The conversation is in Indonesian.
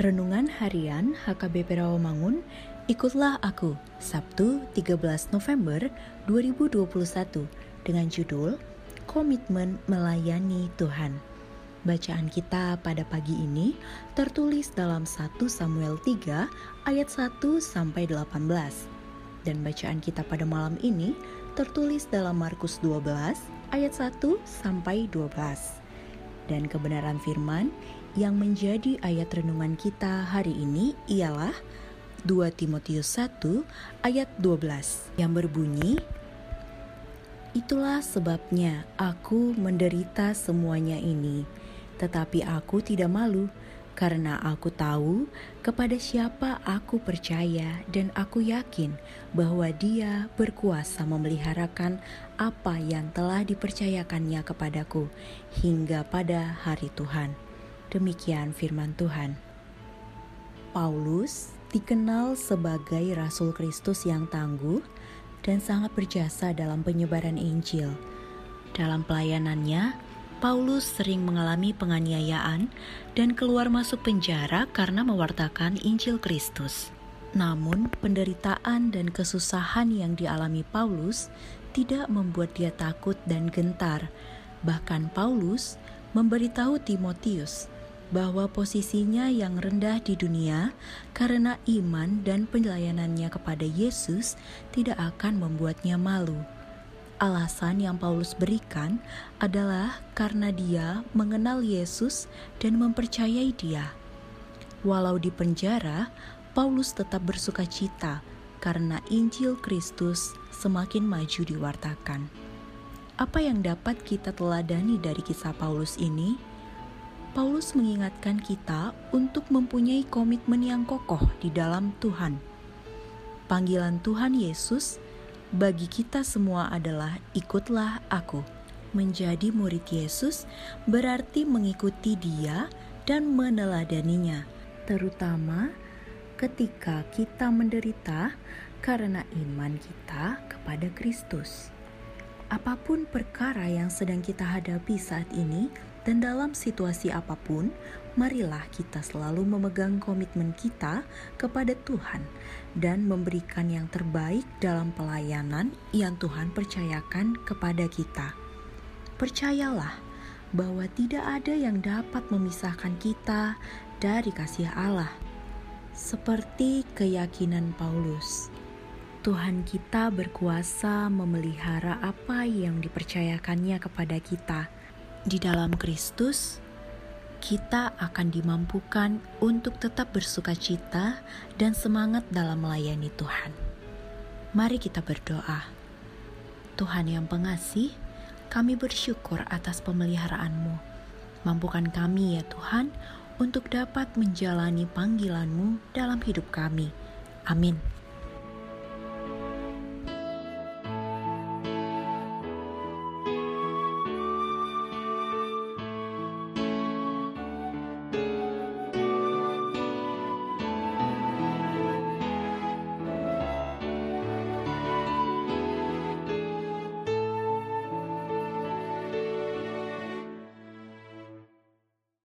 Renungan Harian HKBP Rawamangun, ikutlah aku, Sabtu 13 November 2021 dengan judul Komitmen Melayani Tuhan. Bacaan kita pada pagi ini tertulis dalam 1 Samuel 3 ayat 1 sampai 18 dan bacaan kita pada malam ini tertulis dalam Markus 12 ayat 1 sampai 12. Dan kebenaran firman yang menjadi ayat renungan kita hari ini ialah 2 Timotius 1 ayat 12 yang berbunyi Itulah sebabnya aku menderita semuanya ini tetapi aku tidak malu karena aku tahu kepada siapa aku percaya dan aku yakin bahwa dia berkuasa memeliharakan apa yang telah dipercayakannya kepadaku hingga pada hari Tuhan. Demikian firman Tuhan. Paulus dikenal sebagai Rasul Kristus yang tangguh dan sangat berjasa dalam penyebaran Injil. Dalam pelayanannya, Paulus sering mengalami penganiayaan dan keluar masuk penjara karena mewartakan Injil Kristus. Namun, penderitaan dan kesusahan yang dialami Paulus tidak membuat dia takut dan gentar. Bahkan Paulus memberitahu Timotius bahwa posisinya yang rendah di dunia karena iman dan pelayanannya kepada Yesus tidak akan membuatnya malu. Alasan yang Paulus berikan adalah karena dia mengenal Yesus dan mempercayai Dia. Walau di penjara, Paulus tetap bersuka cita karena Injil Kristus semakin maju diwartakan. Apa yang dapat kita teladani dari kisah Paulus ini? Paulus mengingatkan kita untuk mempunyai komitmen yang kokoh di dalam Tuhan. Panggilan Tuhan Yesus bagi kita semua adalah ikutlah aku. Menjadi murid Yesus berarti mengikuti dia dan meneladaninya, terutama ketika kita menderita karena iman kita kepada Kristus. Apa pun perkara yang sedang kita hadapi saat ini, dan dalam situasi apa pun, marilah kita selalu memegang komitmen kita kepada Tuhan dan memberikan yang terbaik dalam pelayanan yang Tuhan percayakan kepada kita. Percayalah bahwa tidak ada yang dapat memisahkan kita dari kasih Allah. Seperti keyakinan Paulus, Tuhan kita berkuasa memelihara apa yang dipercayakannya kepada kita di dalam Kristus, kita akan dimampukan untuk tetap bersuka cita dan semangat dalam melayani Tuhan. Mari kita berdoa. Tuhan yang pengasih, kami bersyukur atas pemeliharaanmu. Mampukan kami ya Tuhan untuk dapat menjalani panggilanmu dalam hidup kami. Amin.